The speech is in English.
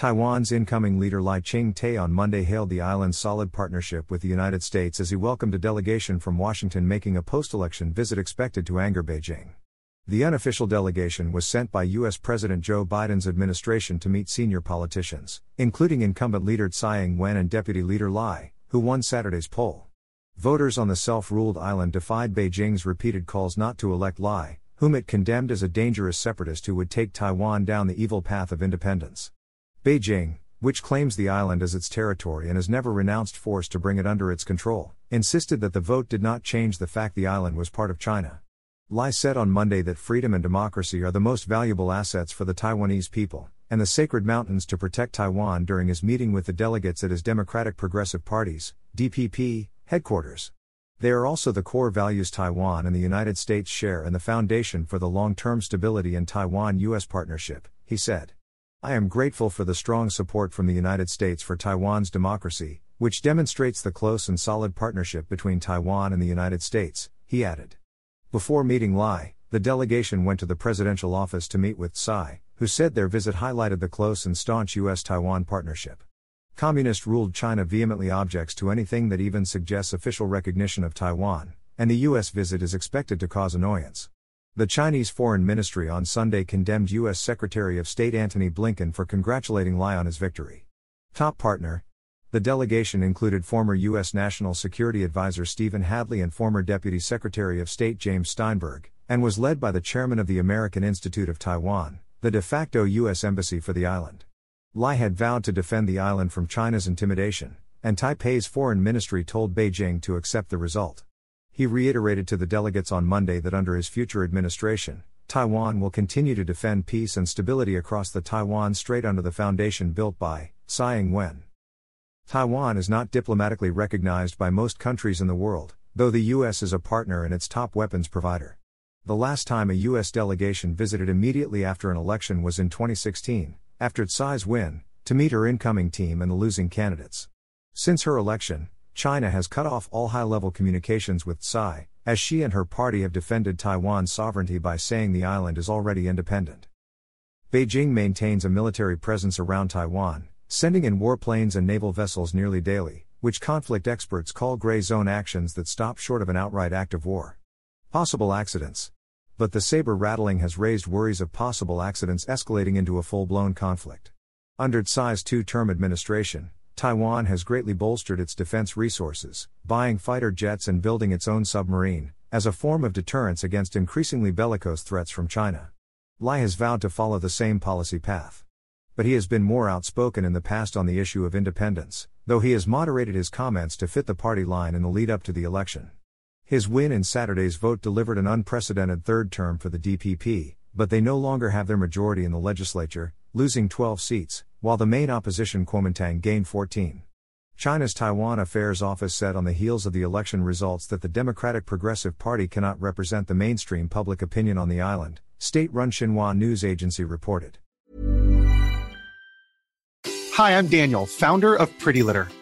Taiwan's incoming leader Lai Ching-te on Monday hailed the island's solid partnership with the United States as he welcomed a delegation from Washington making a post-election visit expected to anger Beijing. The unofficial delegation was sent by U.S. President Joe Biden's administration to meet senior politicians, including incumbent leader Tsai Ing-wen and deputy leader Lai, who won Saturday's poll. Voters on the self-ruled island defied Beijing's repeated calls not to elect Lai, whom it condemned as a dangerous separatist who would take Taiwan down the evil path of independence. Beijing, which claims the island as its territory and has never renounced force to bring it under its control, insisted that the vote did not change the fact the island was part of China. Lai said on Monday that freedom and democracy are the most valuable assets for the Taiwanese people, and the sacred mountains to protect Taiwan during his meeting with the delegates at his Democratic Progressive Party's, DPP, headquarters. They are also the core values Taiwan and the United States share and the foundation for the long term stability in Taiwan US partnership, he said. I am grateful for the strong support from the United States for Taiwan's democracy, which demonstrates the close and solid partnership between Taiwan and the United States, he added. Before meeting Lai, the delegation went to the presidential office to meet with Tsai, who said their visit highlighted the close and staunch U.S. Taiwan partnership. Communist ruled China vehemently objects to anything that even suggests official recognition of Taiwan, and the U.S. visit is expected to cause annoyance. The Chinese Foreign Ministry on Sunday condemned U.S. Secretary of State Antony Blinken for congratulating Lai on his victory. Top partner. The delegation included former U.S. National Security Advisor Stephen Hadley and former Deputy Secretary of State James Steinberg, and was led by the chairman of the American Institute of Taiwan, the de facto U.S. Embassy for the island. Lai had vowed to defend the island from China's intimidation, and Taipei's foreign ministry told Beijing to accept the result. He reiterated to the delegates on Monday that under his future administration, Taiwan will continue to defend peace and stability across the Taiwan Strait under the foundation built by Tsai Ing-wen. Taiwan is not diplomatically recognized by most countries in the world, though the U.S. is a partner and its top weapons provider. The last time a U.S. delegation visited immediately after an election was in 2016, after Tsai's win, to meet her incoming team and the losing candidates. Since her election, China has cut off all high level communications with Tsai, as she and her party have defended Taiwan's sovereignty by saying the island is already independent. Beijing maintains a military presence around Taiwan, sending in warplanes and naval vessels nearly daily, which conflict experts call gray zone actions that stop short of an outright act of war. Possible accidents. But the saber rattling has raised worries of possible accidents escalating into a full blown conflict. Under Tsai's two term administration, Taiwan has greatly bolstered its defense resources, buying fighter jets and building its own submarine, as a form of deterrence against increasingly bellicose threats from China. Lai has vowed to follow the same policy path. But he has been more outspoken in the past on the issue of independence, though he has moderated his comments to fit the party line in the lead up to the election. His win in Saturday's vote delivered an unprecedented third term for the DPP, but they no longer have their majority in the legislature, losing 12 seats, while the main opposition Kuomintang gained 14. China's Taiwan Affairs Office said on the heels of the election results that the Democratic Progressive Party cannot represent the mainstream public opinion on the island, state run Xinhua news agency reported. Hi, I'm Daniel, founder of Pretty Litter.